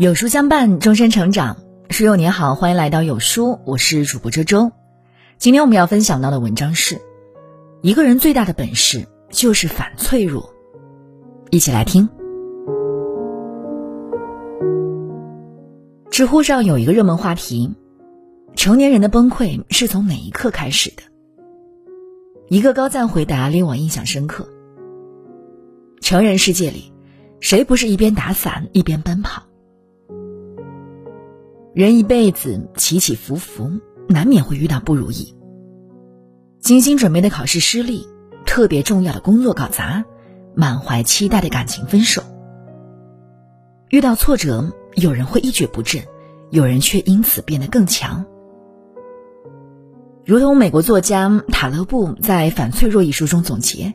有书相伴，终身成长。书友你好，欢迎来到有书，我是主播周周。今天我们要分享到的文章是：一个人最大的本事就是反脆弱。一起来听。知乎上有一个热门话题：成年人的崩溃是从哪一刻开始的？一个高赞回答令我印象深刻。成人世界里，谁不是一边打伞一边奔跑？人一辈子起起伏伏，难免会遇到不如意。精心准备的考试失利，特别重要的工作搞砸，满怀期待的感情分手。遇到挫折，有人会一蹶不振，有人却因此变得更强。如同美国作家塔勒布在《反脆弱》一书中总结，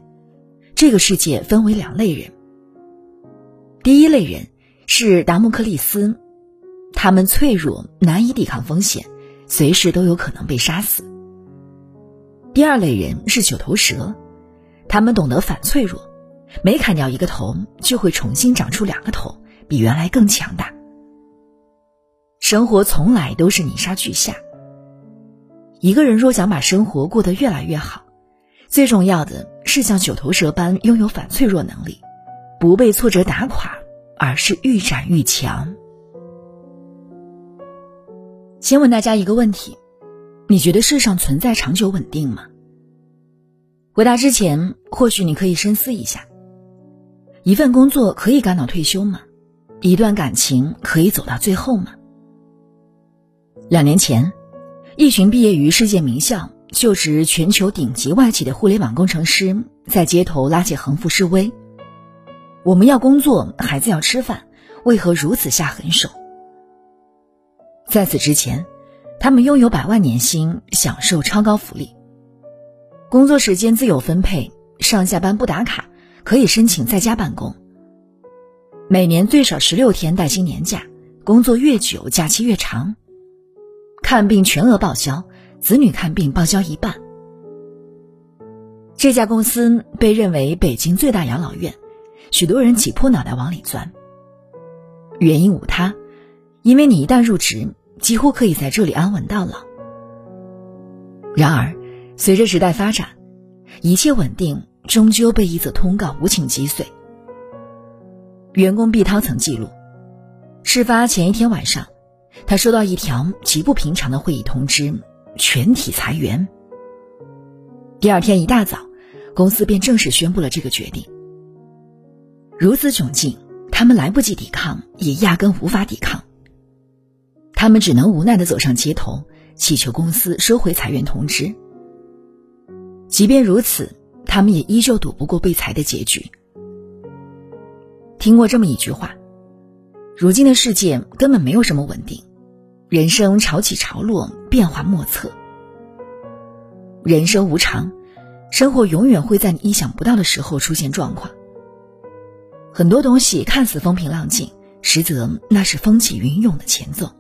这个世界分为两类人。第一类人是达摩克利斯。他们脆弱，难以抵抗风险，随时都有可能被杀死。第二类人是九头蛇，他们懂得反脆弱，每砍掉一个头，就会重新长出两个头，比原来更强大。生活从来都是泥沙俱下。一个人若想把生活过得越来越好，最重要的是像九头蛇般拥有反脆弱能力，不被挫折打垮，而是愈战愈强。先问大家一个问题：你觉得世上存在长久稳定吗？回答之前，或许你可以深思一下：一份工作可以干到退休吗？一段感情可以走到最后吗？两年前，一群毕业于世界名校、就职全球顶级外企的互联网工程师在街头拉起横幅示威：“我们要工作，孩子要吃饭，为何如此下狠手？”在此之前，他们拥有百万年薪，享受超高福利，工作时间自由分配，上下班不打卡，可以申请在家办公。每年最少十六天带薪年假，工作越久假期越长。看病全额报销，子女看病报销一半。这家公司被认为北京最大养老院，许多人挤破脑袋往里钻。原因无他。因为你一旦入职，几乎可以在这里安稳到老。然而，随着时代发展，一切稳定终究被一则通告无情击碎。员工毕涛曾记录，事发前一天晚上，他收到一条极不平常的会议通知：全体裁员。第二天一大早，公司便正式宣布了这个决定。如此窘境，他们来不及抵抗，也压根无法抵抗。他们只能无奈的走上街头，祈求公司收回裁员通知。即便如此，他们也依旧躲不过被裁的结局。听过这么一句话：如今的世界根本没有什么稳定，人生潮起潮落，变化莫测。人生无常，生活永远会在你意想不到的时候出现状况。很多东西看似风平浪静，实则那是风起云涌的前奏。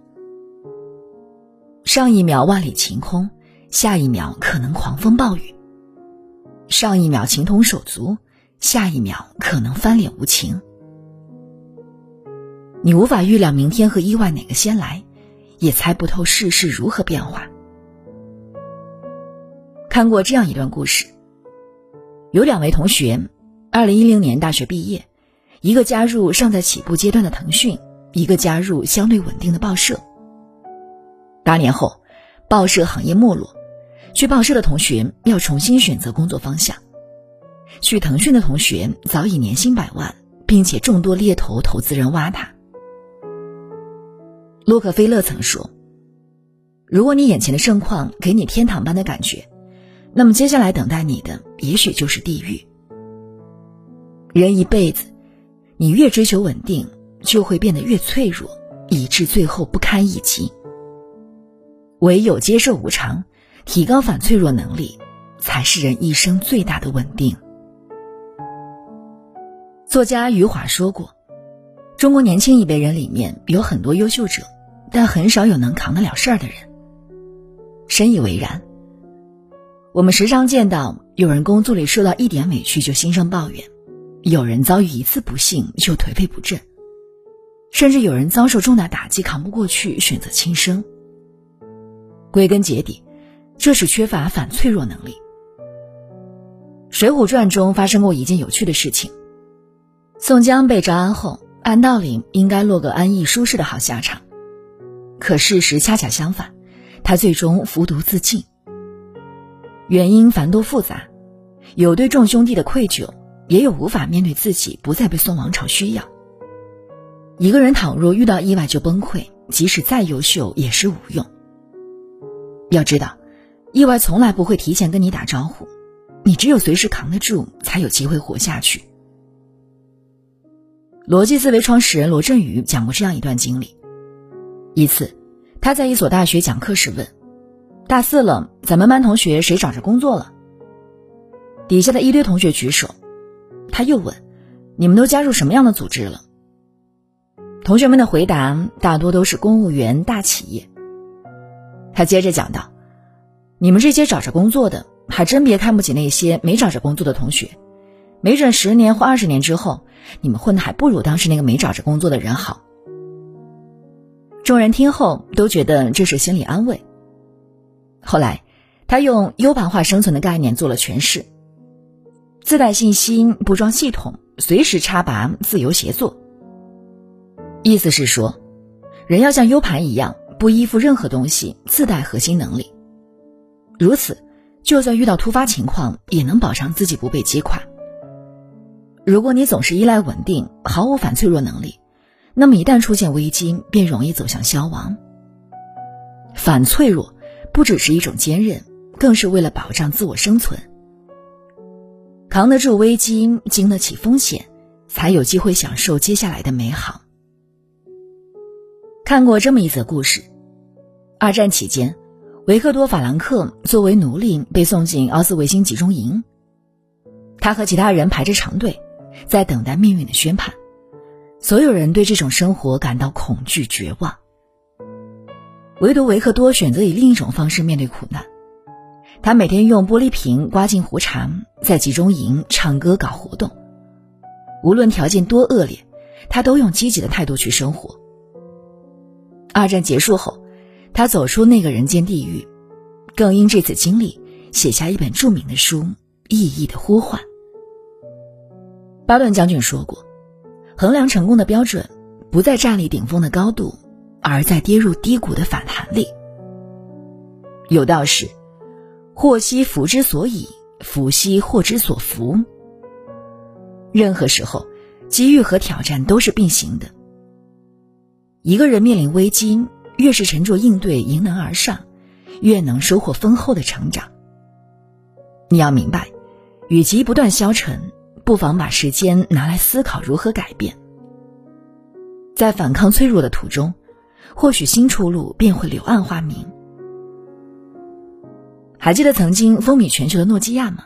上一秒万里晴空，下一秒可能狂风暴雨；上一秒情同手足，下一秒可能翻脸无情。你无法预料明天和意外哪个先来，也猜不透世事如何变化。看过这样一段故事：有两位同学，二零一零年大学毕业，一个加入尚在起步阶段的腾讯，一个加入相对稳定的报社。八年后，报社行业没落，去报社的同学要重新选择工作方向；去腾讯的同学早已年薪百万，并且众多猎头投资人挖他。洛克菲勒曾说：“如果你眼前的盛况给你天堂般的感觉，那么接下来等待你的也许就是地狱。”人一辈子，你越追求稳定，就会变得越脆弱，以致最后不堪一击。唯有接受无常，提高反脆弱能力，才是人一生最大的稳定。作家余华说过：“中国年轻一辈人里面有很多优秀者，但很少有能扛得了事儿的人。”深以为然。我们时常见到有人工作里受到一点委屈就心生抱怨，有人遭遇一次不幸就颓废不振。甚至有人遭受重大打击扛不过去，选择轻生。归根结底，这是缺乏反脆弱能力。《水浒传》中发生过一件有趣的事情：宋江被招安后，按道理应该落个安逸舒适的好下场，可事实恰恰相反，他最终服毒自尽。原因繁多复杂，有对众兄弟的愧疚，也有无法面对自己不再被宋王朝需要。一个人倘若遇到意外就崩溃，即使再优秀也是无用。要知道，意外从来不会提前跟你打招呼，你只有随时扛得住，才有机会活下去。逻辑思维创始人罗振宇讲过这样一段经历：一次，他在一所大学讲课时问。大四了，咱们班同学谁找着工作了？底下的一堆同学举手。他又问：“你们都加入什么样的组织了？”同学们的回答大多都是公务员、大企业。他接着讲道：“你们这些找着工作的，还真别看不起那些没找着工作的同学，没准十年或二十年之后，你们混的还不如当时那个没找着工作的人好。”众人听后都觉得这是心理安慰。后来，他用 U 盘化生存的概念做了诠释：自带信息，不装系统，随时插拔，自由协作。意思是说，人要像 U 盘一样，不依附任何东西，自带核心能力。如此，就算遇到突发情况，也能保障自己不被击垮。如果你总是依赖稳定，毫无反脆弱能力，那么一旦出现危机，便容易走向消亡。反脆弱。不只是一种坚韧，更是为了保障自我生存。扛得住危机，经得起风险，才有机会享受接下来的美好。看过这么一则故事：二战期间，维克多·法兰克作为奴隶被送进奥斯维辛集中营，他和其他人排着长队，在等待命运的宣判。所有人对这种生活感到恐惧、绝望。唯独维克多选择以另一种方式面对苦难，他每天用玻璃瓶刮进胡茬，在集中营唱歌搞活动。无论条件多恶劣，他都用积极的态度去生活。二战结束后，他走出那个人间地狱，更因这次经历写下一本著名的书《意义的呼唤》。巴顿将军说过：“衡量成功的标准，不在站立顶峰的高度。”而在跌入低谷的反弹里，有道是：“祸兮福之所以，福兮祸之所伏。”任何时候，机遇和挑战都是并行的。一个人面临危机，越是沉着应对、迎难而上，越能收获丰厚的成长。你要明白，与其不断消沉，不妨把时间拿来思考如何改变。在反抗脆弱的途中。或许新出路便会柳暗花明。还记得曾经风靡全球的诺基亚吗？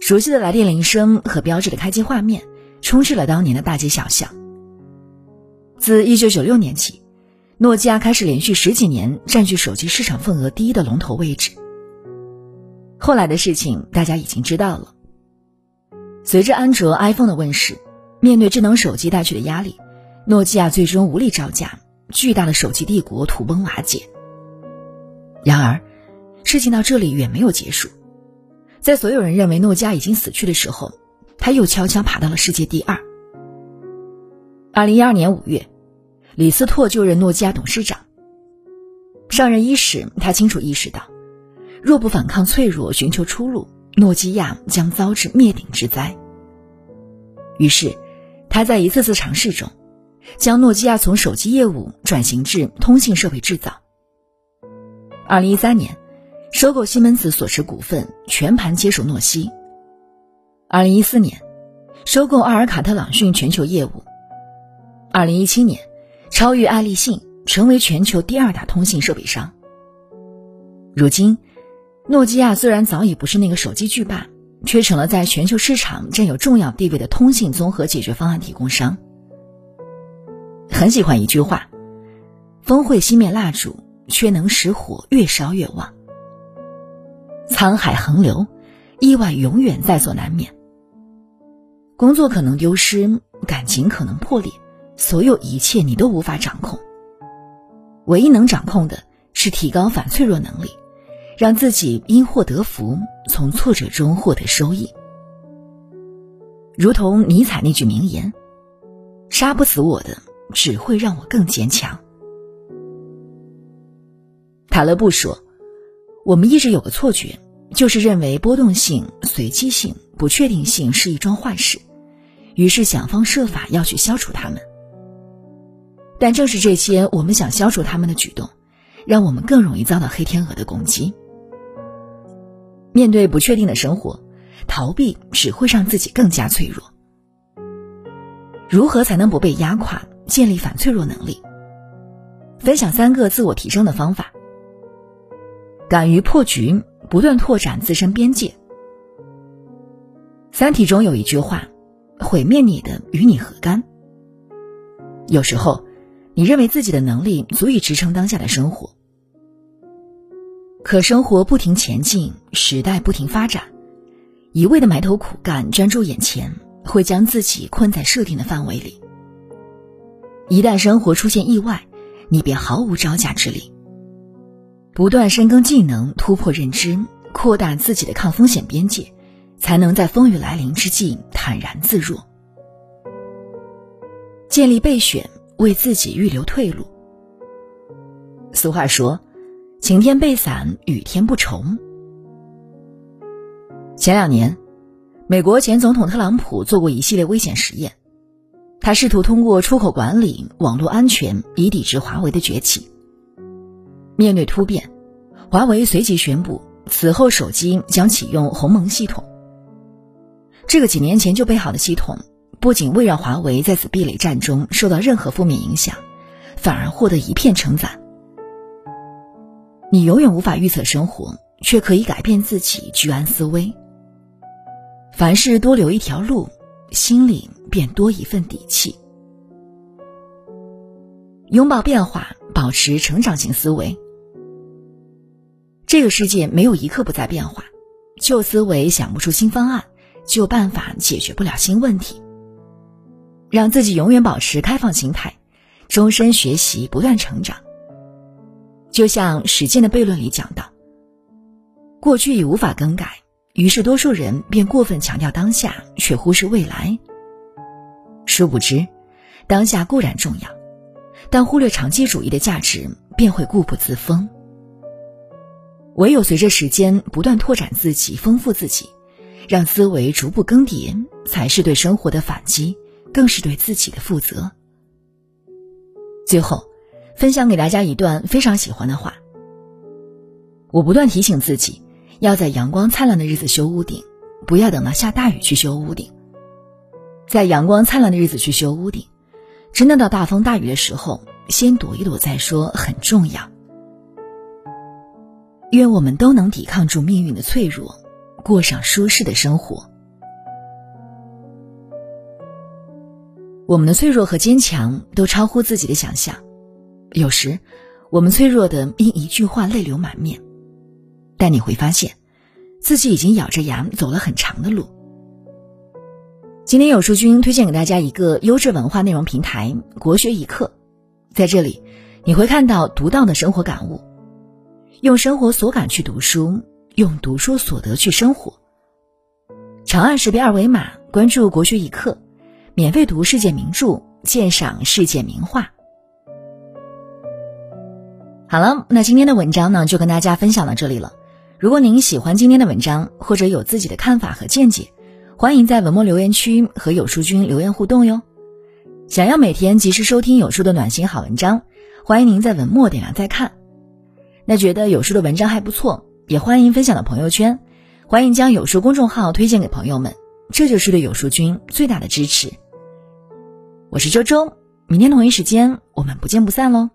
熟悉的来电铃声和标志的开机画面，充斥了当年的大街小巷。自1996年起，诺基亚开始连续十几年占据手机市场份额第一的龙头位置。后来的事情大家已经知道了。随着安卓 iPhone 的问世，面对智能手机带去的压力，诺基亚最终无力招架。巨大的手机帝国土崩瓦解。然而，事情到这里远没有结束。在所有人认为诺基亚已经死去的时候，他又悄悄爬到了世界第二。二零一二年五月，李斯特就任诺基亚董事长。上任伊始，他清楚意识到，若不反抗脆弱，寻求出路，诺基亚将遭致灭顶之灾。于是，他在一次次尝试中。将诺基亚从手机业务转型至通信设备制造。二零一三年，收购西门子所持股份，全盘接手诺西。二零一四年，收购阿尔卡特朗讯全球业务。二零一七年，超越爱立信，成为全球第二大通信设备商。如今，诺基亚虽然早已不是那个手机巨霸，却成了在全球市场占有重要地位的通信综合解决方案提供商。很喜欢一句话：“风会熄灭蜡烛，却能使火越烧越旺。”沧海横流，意外永远在所难免。工作可能丢失，感情可能破裂，所有一切你都无法掌控，唯一能掌控的是提高反脆弱能力，让自己因祸得福，从挫折中获得收益。如同尼采那句名言：“杀不死我的，只会让我更坚强。”塔勒布说：“我们一直有个错觉，就是认为波动性、随机性、不确定性是一桩坏事，于是想方设法要去消除它们。但正是这些我们想消除他们的举动，让我们更容易遭到黑天鹅的攻击。面对不确定的生活。”逃避只会让自己更加脆弱。如何才能不被压垮，建立反脆弱能力？分享三个自我提升的方法。敢于破局，不断拓展自身边界。《三体》中有一句话：“毁灭你的与你何干？”有时候，你认为自己的能力足以支撑当下的生活，可生活不停前进，时代不停发展。一味的埋头苦干、专注眼前，会将自己困在设定的范围里。一旦生活出现意外，你便毫无招架之力。不断深耕技能、突破认知、扩大自己的抗风险边界，才能在风雨来临之际坦然自若。建立备选，为自己预留退路。俗话说：“晴天备伞，雨天不愁。”前两年，美国前总统特朗普做过一系列危险实验，他试图通过出口管理、网络安全以抵制华为的崛起。面对突变，华为随即宣布，此后手机将启用鸿蒙系统。这个几年前就备好的系统，不仅未让华为在此壁垒战中受到任何负面影响，反而获得一片称赞。你永远无法预测生活，却可以改变自己居安思危。凡事多留一条路，心里便多一份底气。拥抱变化，保持成长型思维。这个世界没有一刻不在变化，旧思维想不出新方案，旧办法解决不了新问题。让自己永远保持开放心态，终身学习，不断成长。就像《史记》的悖论里讲到：“过去已无法更改。”于是，多数人便过分强调当下，却忽视未来。殊不知，当下固然重要，但忽略长期主义的价值，便会固步自封。唯有随着时间不断拓展自己、丰富自己，让思维逐步更迭，才是对生活的反击，更是对自己的负责。最后，分享给大家一段非常喜欢的话：我不断提醒自己。要在阳光灿烂的日子修屋顶，不要等到下大雨去修屋顶。在阳光灿烂的日子去修屋顶，真的到大风大雨的时候，先躲一躲再说很重要。愿我们都能抵抗住命运的脆弱，过上舒适的生活。我们的脆弱和坚强都超乎自己的想象，有时我们脆弱的因一句话泪流满面。但你会发现，自己已经咬着牙走了很长的路。今天有书君推荐给大家一个优质文化内容平台——国学一课，在这里你会看到独到的生活感悟，用生活所感去读书，用读书所得去生活。长按识别二维码关注国学一课，免费读世界名著，鉴赏世界名画。好了，那今天的文章呢，就跟大家分享到这里了。如果您喜欢今天的文章，或者有自己的看法和见解，欢迎在文末留言区和有书君留言互动哟。想要每天及时收听有书的暖心好文章，欢迎您在文末点亮再看。那觉得有书的文章还不错，也欢迎分享到朋友圈，欢迎将有书公众号推荐给朋友们，这就是对有书君最大的支持。我是周周，明天同一时间我们不见不散喽。